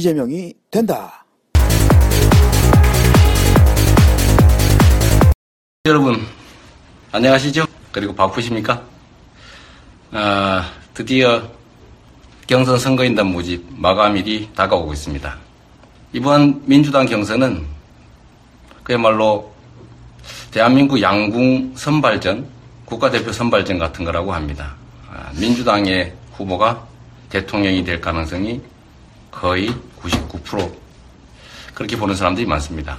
이재명이 된다. 여러분 안녕하시죠? 그리고 바쁘십니까? 아, 드디어 경선 선거인단 모집 마감일이 다가오고 있습니다. 이번 민주당 경선은 그야말로 대한민국 양궁 선발전, 국가대표 선발전 같은 거라고 합니다. 아, 민주당의 후보가 대통령이 될 가능성이 거의 99% 그렇게 보는 사람들이 많습니다.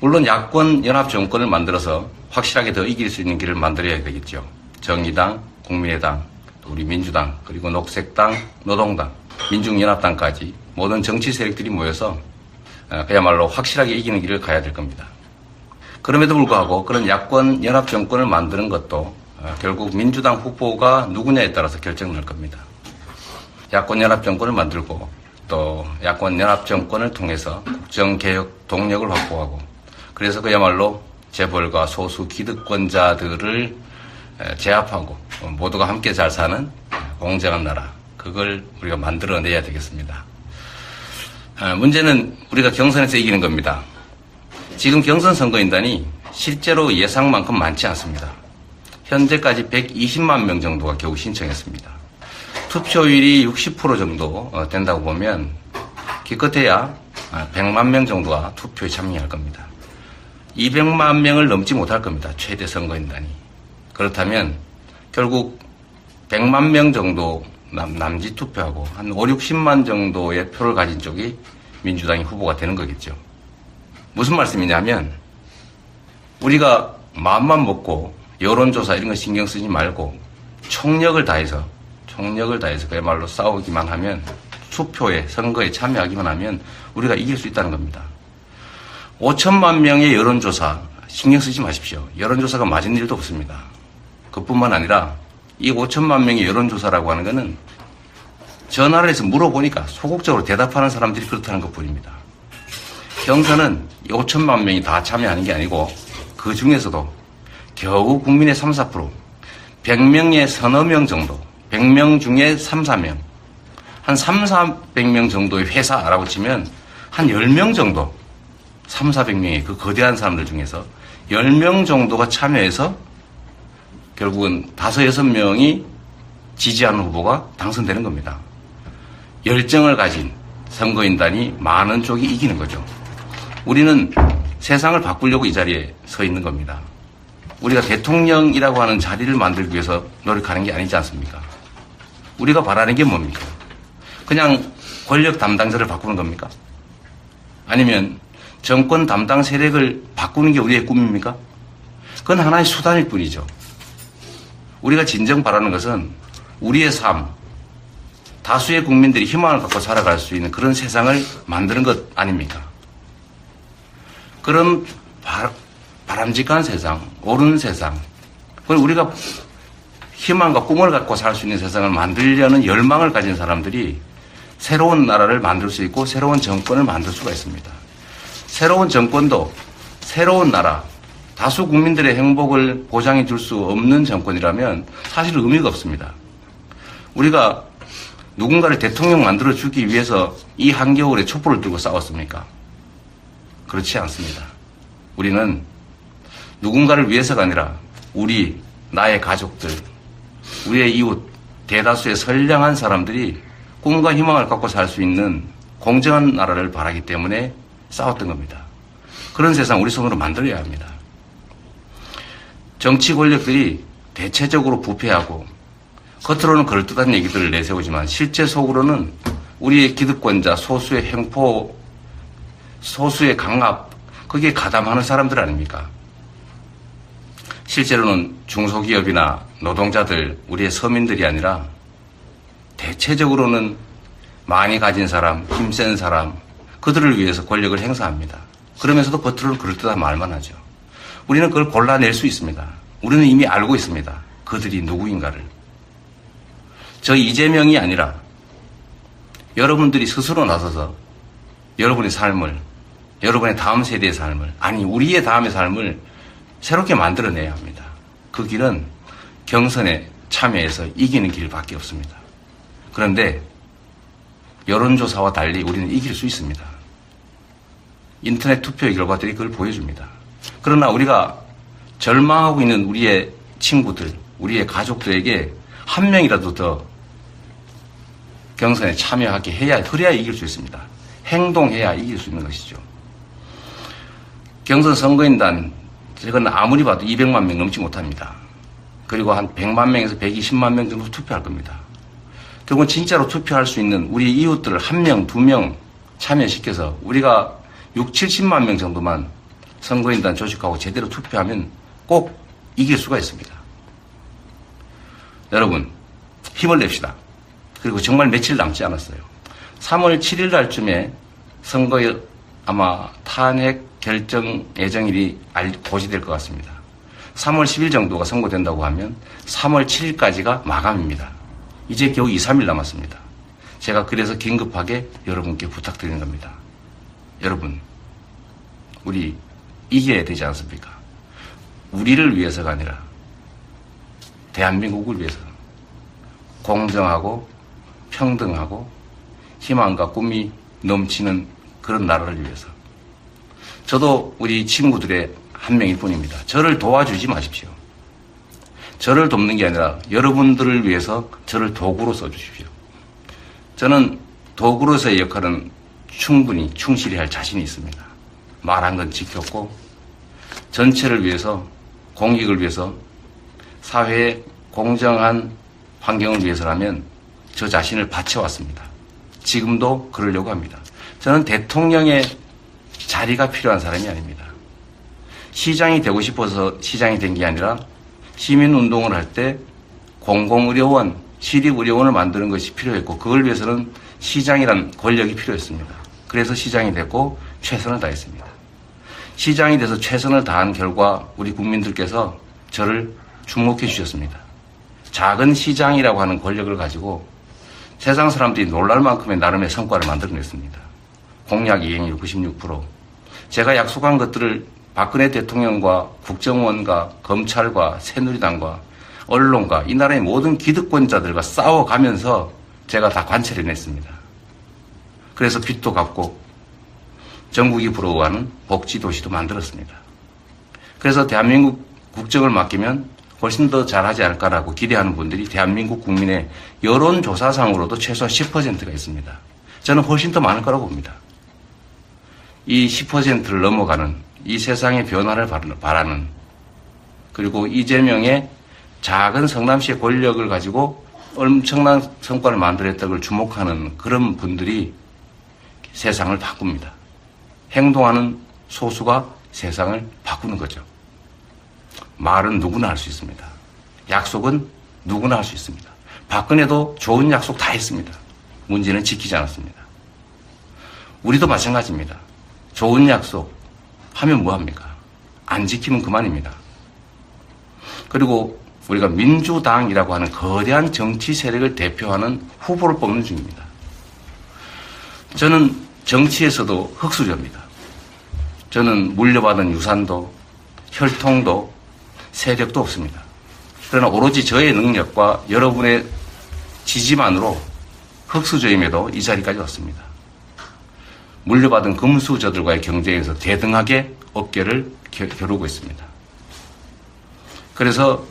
물론 야권 연합 정권을 만들어서 확실하게 더 이길 수 있는 길을 만들어야 되겠죠. 정의당, 국민의당, 우리 민주당, 그리고 녹색당, 노동당, 민중연합당까지 모든 정치 세력들이 모여서 어, 그야말로 확실하게 이기는 길을 가야 될 겁니다. 그럼에도 불구하고 그런 야권 연합 정권을 만드는 것도 어, 결국 민주당 후보가 누구냐에 따라서 결정날 겁니다. 야권 연합 정권을 만들고 또 야권 연합 정권을 통해서 국정 개혁 동력을 확보하고 그래서 그야말로 재벌과 소수 기득권자들을 제압하고 모두가 함께 잘 사는 공정한 나라 그걸 우리가 만들어내야 되겠습니다. 아, 문제는 우리가 경선에서 이기는 겁니다. 지금 경선 선거인단이 실제로 예상만큼 많지 않습니다. 현재까지 120만 명 정도가 겨우 신청했습니다. 투표율이 60% 정도 어, 된다고 보면 기껏해야 100만 아, 명 정도가 투표에 참여할 겁니다. 200만 명을 넘지 못할 겁니다. 최대 선거인단이. 그렇다면 결국 100만 명 정도 남, 남짓 투표하고 한 5, 60만 정도의 표를 가진 쪽이 민주당이 후보가 되는 거겠죠. 무슨 말씀이냐면 우리가 마음만 먹고 여론조사 이런 거 신경 쓰지 말고 총력을 다해서 총력을 다해서 그야말로 싸우기만 하면 투표에 선거에 참여하기만 하면 우리가 이길 수 있다는 겁니다. 5천만 명의 여론조사 신경 쓰지 마십시오. 여론조사가 맞은 일도 없습니다. 그뿐만 아니라 이 5천만 명의 여론조사라고 하는 것은 전화를 해서 물어보니까 소극적으로 대답하는 사람들이 그렇다는 것 뿐입니다. 경선은 5천만 명이 다 참여하는 게 아니고 그 중에서도 겨우 국민의 3, 4% 100명의 서너 명 정도 100명 중에 3, 4명 한 3, 400명 정도의 회사라고 치면 한 10명 정도 3, 400명의 그 거대한 사람들 중에서 10명 정도가 참여해서 결국은 5, 6명이 지지하는 후보가 당선되는 겁니다. 열정을 가진 선거인단이 많은 쪽이 이기는 거죠. 우리는 세상을 바꾸려고 이 자리에 서 있는 겁니다. 우리가 대통령이라고 하는 자리를 만들기 위해서 노력하는 게 아니지 않습니까? 우리가 바라는 게 뭡니까? 그냥 권력 담당자를 바꾸는 겁니까? 아니면 정권 담당 세력을 바꾸는 게 우리의 꿈입니까? 그건 하나의 수단일 뿐이죠. 우리가 진정 바라는 것은 우리의 삶, 다수의 국민들이 희망을 갖고 살아갈 수 있는 그런 세상을 만드는 것 아닙니까? 그런 바, 바람직한 세상, 옳은 세상, 그걸 우리가 희망과 꿈을 갖고 살 수 있는 세상을 만들려는 열망을 가진 사람들이 새로운 나라를 만들 수 있고 새로운 정권을 만들 수가 있습니다. 새로운 정권도 새로운 나라, 다수 국민들의 행복을 보장해 줄 수 없는 정권이라면 사실 의미가 없습니다. 우리가 누군가를 대통령 만들어 주기 위해서 이 한겨울에 촛불을 들고 싸웠습니까? 그렇지 않습니다. 우리는 누군가를 위해서가 아니라 우리, 나의 가족들, 우리의 이웃, 대다수의 선량한 사람들이 꿈과 희망을 갖고 살 수 있는 공정한 나라를 바라기 때문에 싸웠던 겁니다. 그런 세상 우리 손으로 만들어야 합니다. 정치 권력들이 대체적으로 부패하고 겉으로는 그럴듯한 얘기들을 내세우지만 실제 속으로는 우리의 기득권자 소수의 횡포 소수의 강압 거기에 가담하는 사람들 아닙니까? 실제로는 중소기업이나 노동자들 우리의 서민들이 아니라 대체적으로는 많이 가진 사람, 힘센 사람 그들을 위해서 권력을 행사합니다. 그러면서도 겉으로는 그럴듯한 말만 하죠. 우리는 그걸 골라낼 수 있습니다. 우리는 이미 알고 있습니다. 그들이 누구인가를. 저 이재명이 아니라 여러분들이 스스로 나서서 여러분의 삶을, 여러분의 다음 세대의 삶을, 아니, 우리의 다음의 삶을 새롭게 만들어내야 합니다. 그 길은 경선에 참여해서 이기는 길밖에 없습니다. 그런데 여론조사와 달리 우리는 이길 수 있습니다. 인터넷 투표의 결과들이 그걸 보여줍니다. 그러나 우리가 절망하고 있는 우리의 친구들, 우리의 가족들에게 한 명이라도 더 경선에 참여하게 해야, 그래야 이길 수 있습니다. 행동해야 이길 수 있는 것이죠. 경선 선거인단, 저건 아무리 봐도 200만 명 넘지 못합니다. 그리고 한 100만 명에서 120만 명 정도 투표할 겁니다. 결국은 진짜로 투표할 수 있는 우리 이웃들을 한 명, 두 명 참여시켜서 우리가 6, 70만 명 정도만 선거인단 조직하고 제대로 투표하면 꼭 이길 수가 있습니다. 여러분, 힘을 냅시다. 그리고 정말 며칠 남지 않았어요. 3월 7일 날쯤에 선거 아마 탄핵 결정 예정일이 고지될 것 같습니다. 3월 10일 정도가 선고된다고 하면 3월 7일까지가 마감입니다. 이제 겨우 2, 3일 남았습니다. 제가 그래서 긴급하게 여러분께 부탁드리는 겁니다. 여러분, 우리 이겨야 되지 않습니까? 우리를 위해서가 아니라 대한민국을 위해서 공정하고 평등하고 희망과 꿈이 넘치는 그런 나라를 위해서 저도 우리 친구들의 한 명일 뿐입니다. 저를 도와주지 마십시오. 저를 돕는 게 아니라 여러분들을 위해서 저를 도구로 써주십시오. 저는 도구로서의 역할은 충분히 충실히 할 자신이 있습니다. 말한 건 지켰고 전체를 위해서 공익을 위해서 사회의 공정한 환경을 위해서라면 저 자신을 바쳐왔습니다. 지금도 그러려고 합니다. 저는 대통령의 자리가 필요한 사람이 아닙니다. 시장이 되고 싶어서 시장이 된 게 아니라 시민운동을 할 때 공공의료원, 시립의료원을 만드는 것이 필요했고 그걸 위해서는 시장이란 권력이 필요했습니다. 그래서 시장이 됐고 최선을 다했습니다. 시장이 돼서 최선을 다한 결과 우리 국민들께서 저를 주목해 주셨습니다. 작은 시장이라고 하는 권력을 가지고 세상 사람들이 놀랄 만큼의 나름의 성과를 만들어냈습니다. 공약 이행률 96%. 제가 약속한 것들을 박근혜 대통령과 국정원과 검찰과 새누리당과 언론과 이 나라의 모든 기득권자들과 싸워가면서 제가 다 관찰해냈습니다. 그래서 빚도 갚고 전국이 부러워하는 복지도시도 만들었습니다. 그래서 대한민국 국정을 맡기면 훨씬 더 잘하지 않을까라고 기대하는 분들이 대한민국 국민의 여론조사상으로도 최소한 10%가 있습니다. 저는 훨씬 더 많을 거라고 봅니다. 이 10%를 넘어가는 이 세상의 변화를 바라는 그리고 이재명의 작은 성남시의 권력을 가지고 엄청난 성과를 만들었다는 걸 주목하는 그런 분들이 세상을 바꿉니다. 행동하는 소수가 세상을 바꾸는 거죠. 말은 누구나 할 수 있습니다. 약속은 누구나 할 수 있습니다. 박근혜도 좋은 약속 다 했습니다. 문제는 지키지 않았습니다. 우리도 마찬가지입니다. 좋은 약속 하면 뭐합니까? 안 지키면 그만입니다. 그리고 우리가 민주당이라고 하는 거대한 정치 세력을 대표하는 후보를 뽑는 중입니다. 저는 정치에서도 흑수저입니다. 저는 물려받은 유산도 혈통도 세력도 없습니다. 그러나 오로지 저의 능력과 여러분의 지지만으로 흑수저임에도 이 자리까지 왔습니다. 물려받은 금수저들과의 경쟁에서 대등하게 어깨를 겨루고 있습니다. 그래서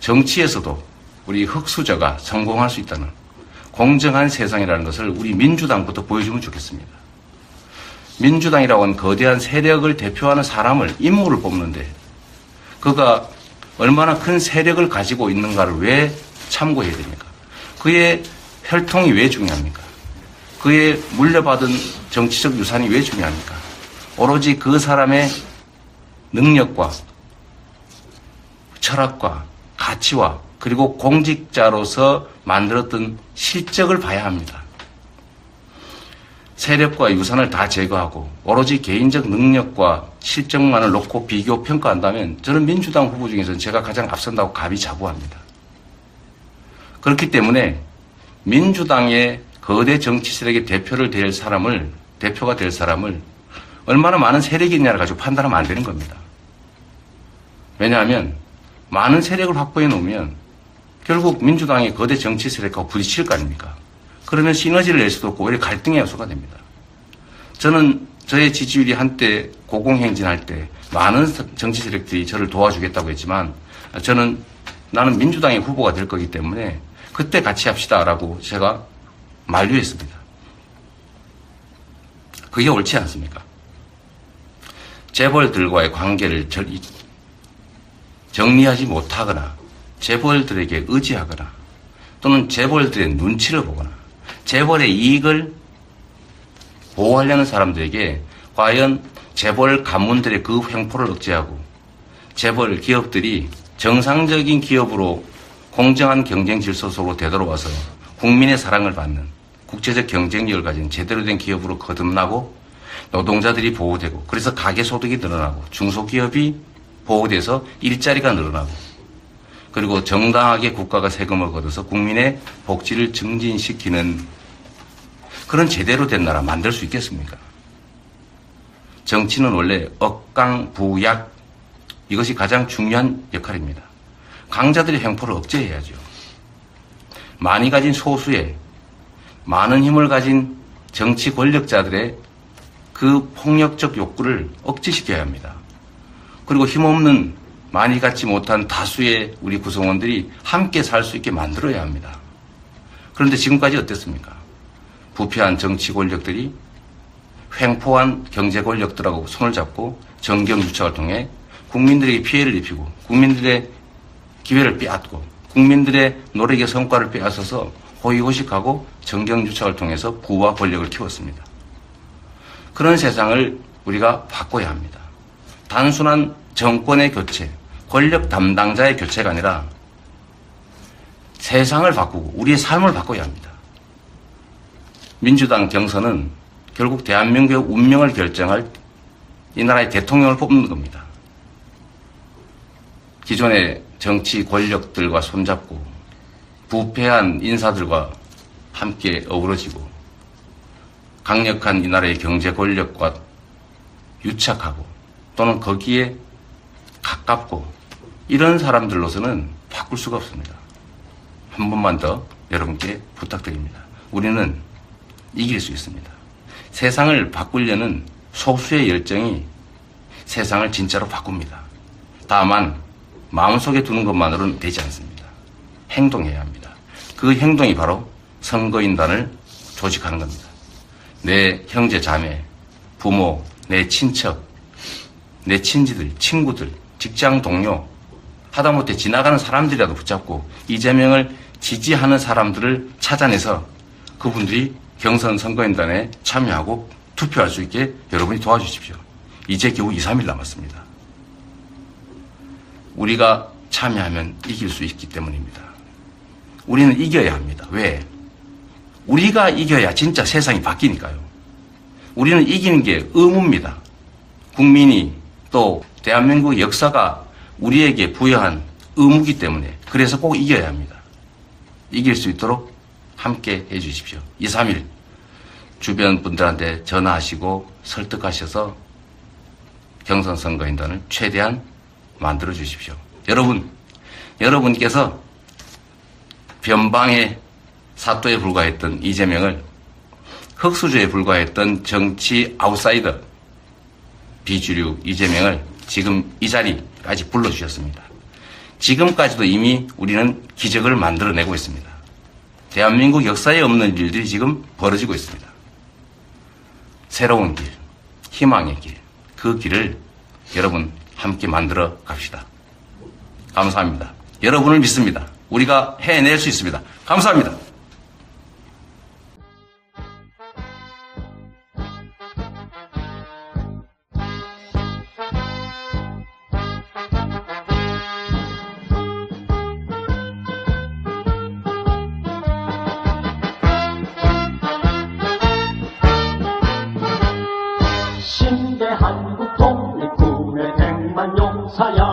정치에서도 우리 흑수저가 성공할 수 있다는 공정한 세상이라는 것을 우리 민주당부터 보여주면 좋겠습니다. 민주당이라고 하는 거대한 세력을 대표하는 사람을 인물을 뽑는데 그가 얼마나 큰 세력을 가지고 있는가를 왜 참고해야 됩니까? 그의 혈통이 왜 중요합니까? 그의 물려받은 정치적 유산이 왜 중요합니까? 오로지 그 사람의 능력과 철학과 가치와 그리고 공직자로서 만들었던 실적을 봐야 합니다. 세력과 유산을 다 제거하고 오로지 개인적 능력과 실적만을 놓고 비교 평가한다면 저는 민주당 후보 중에서는 제가 가장 앞선다고 감히 자부합니다. 그렇기 때문에 민주당의 거대 정치 세력의 대표를 될 사람을 대표가 될 사람을 얼마나 많은 세력이 있냐를 가지고 판단하면 안 되는 겁니다. 왜냐하면 많은 세력을 확보해 놓으면 결국 민주당의 거대 정치 세력과 부딪힐 거 아닙니까? 그러면 시너지를 낼 수도 없고 오히려 갈등의 요소가 됩니다. 저는 저의 지지율이 한때 고공행진할 때 많은 정치 세력들이 저를 도와주겠다고 했지만 저는 나는 민주당의 후보가 될 거기 때문에 그때 같이 합시다라고 제가 만류했습니다. 그게 옳지 않습니까? 재벌들과의 관계를 정리하지 못하거나 재벌들에게 의지하거나 또는 재벌들의 눈치를 보거나 재벌의 이익을 보호하려는 사람들에게 과연 재벌 가문들의 그 횡포를 억제하고 재벌 기업들이 정상적인 기업으로 공정한 경쟁 질서 속으로 되돌아와서 국민의 사랑을 받는 국제적 경쟁력을 가진 제대로 된 기업으로 거듭나고 노동자들이 보호되고 그래서 가계 소득이 늘어나고 중소기업이 보호돼서 일자리가 늘어나고 그리고 정당하게 국가가 세금을 걷어서 국민의 복지를 증진시키는 그런 제대로 된 나라 만들 수 있겠습니까? 정치는 원래 억강부약 이것이 가장 중요한 역할입니다. 강자들의 횡포를 억제해야죠. 많이 가진 소수의 많은 힘을 가진 정치 권력자들의 그 폭력적 욕구를 억제시켜야 합니다. 그리고 힘없는 많이 갖지 못한 다수의 우리 구성원들이 함께 살 수 있게 만들어야 합니다. 그런데 지금까지 어땠습니까? 부패한 정치 권력들이 횡포한 경제 권력들하고 손을 잡고 정경 유착을 통해 국민들에게 피해를 입히고 국민들의 기회를 빼앗고 국민들의 노력의 성과를 빼앗아서 호의호식하고 정경유착을 통해서 부와 권력을 키웠습니다. 그런 세상을 우리가 바꿔야 합니다. 단순한 정권의 교체, 권력 담당자의 교체가 아니라 세상을 바꾸고 우리의 삶을 바꿔야 합니다. 민주당 경선은 결국 대한민국의 운명을 결정할 이 나라의 대통령을 뽑는 겁니다. 기존의 정치 권력들과 손잡고 부패한 인사들과 함께 어우러지고 강력한 이 나라의 경제 권력과 유착하고 또는 거기에 가깝고 이런 사람들로서는 바꿀 수가 없습니다. 한 번만 더 여러분께 부탁드립니다. 우리는 이길 수 있습니다. 세상을 바꾸려는 소수의 열정이 세상을 진짜로 바꿉니다. 다만 마음속에 두는 것만으로는 되지 않습니다. 행동해야 합니다. 그 행동이 바로 선거인단을 조직하는 겁니다. 내 형제 자매, 부모, 내 친척, 내 친지들, 친구들, 직장 동료, 하다못해 지나가는 사람들이라도 붙잡고 이재명을 지지하는 사람들을 찾아내서 그분들이 경선 선거인단에 참여하고 투표할 수 있게 여러분이 도와주십시오. 이제 겨우 2, 3일 남았습니다. 우리가 참여하면 이길 수 있기 때문입니다. 우리는 이겨야 합니다. 왜? 우리가 이겨야 진짜 세상이 바뀌니까요. 우리는 이기는 게 의무입니다. 국민이 또 대한민국 역사가 우리에게 부여한 의무기 때문에 그래서 꼭 이겨야 합니다. 이길 수 있도록 함께 해 주십시오. 2, 3일 주변 분들한테 전화하시고 설득하셔서 경선 선거인단을 최대한 만들어 주십시오. 여러분, 여러분께서 변방의 사또에 불과했던 이재명을 흑수저에 불과했던 정치 아웃사이더 비주류 이재명을 지금 이 자리까지 불러주셨습니다. 지금까지도 이미 우리는 기적을 만들어내고 있습니다. 대한민국 역사에 없는 일들이 지금 벌어지고 있습니다. 새로운 길, 희망의 길, 그 길을 여러분 함께 만들어 갑시다. 감사합니다. 여러분을 믿습니다. 우리가 해낼 수 있습니다. 감사합니다. 사야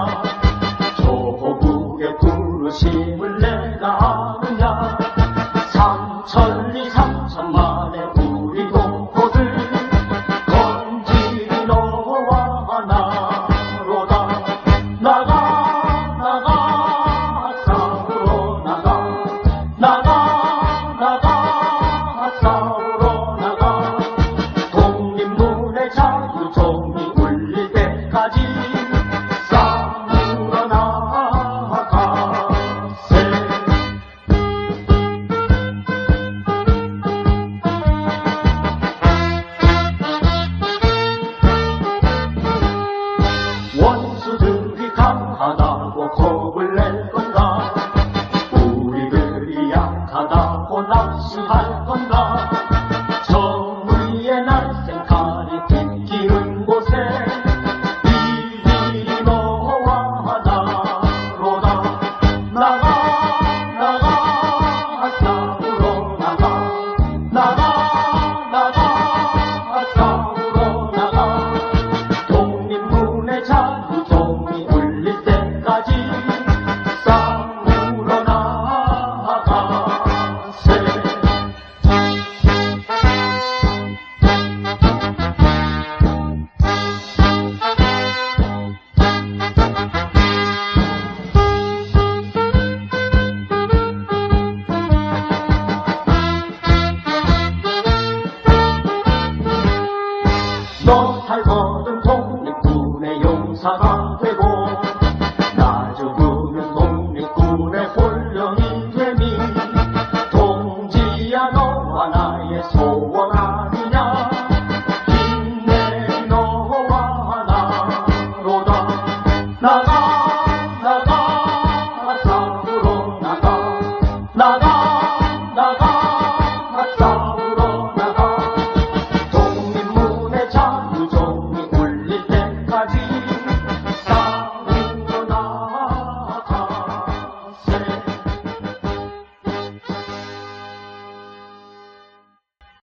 동지야 너와 나의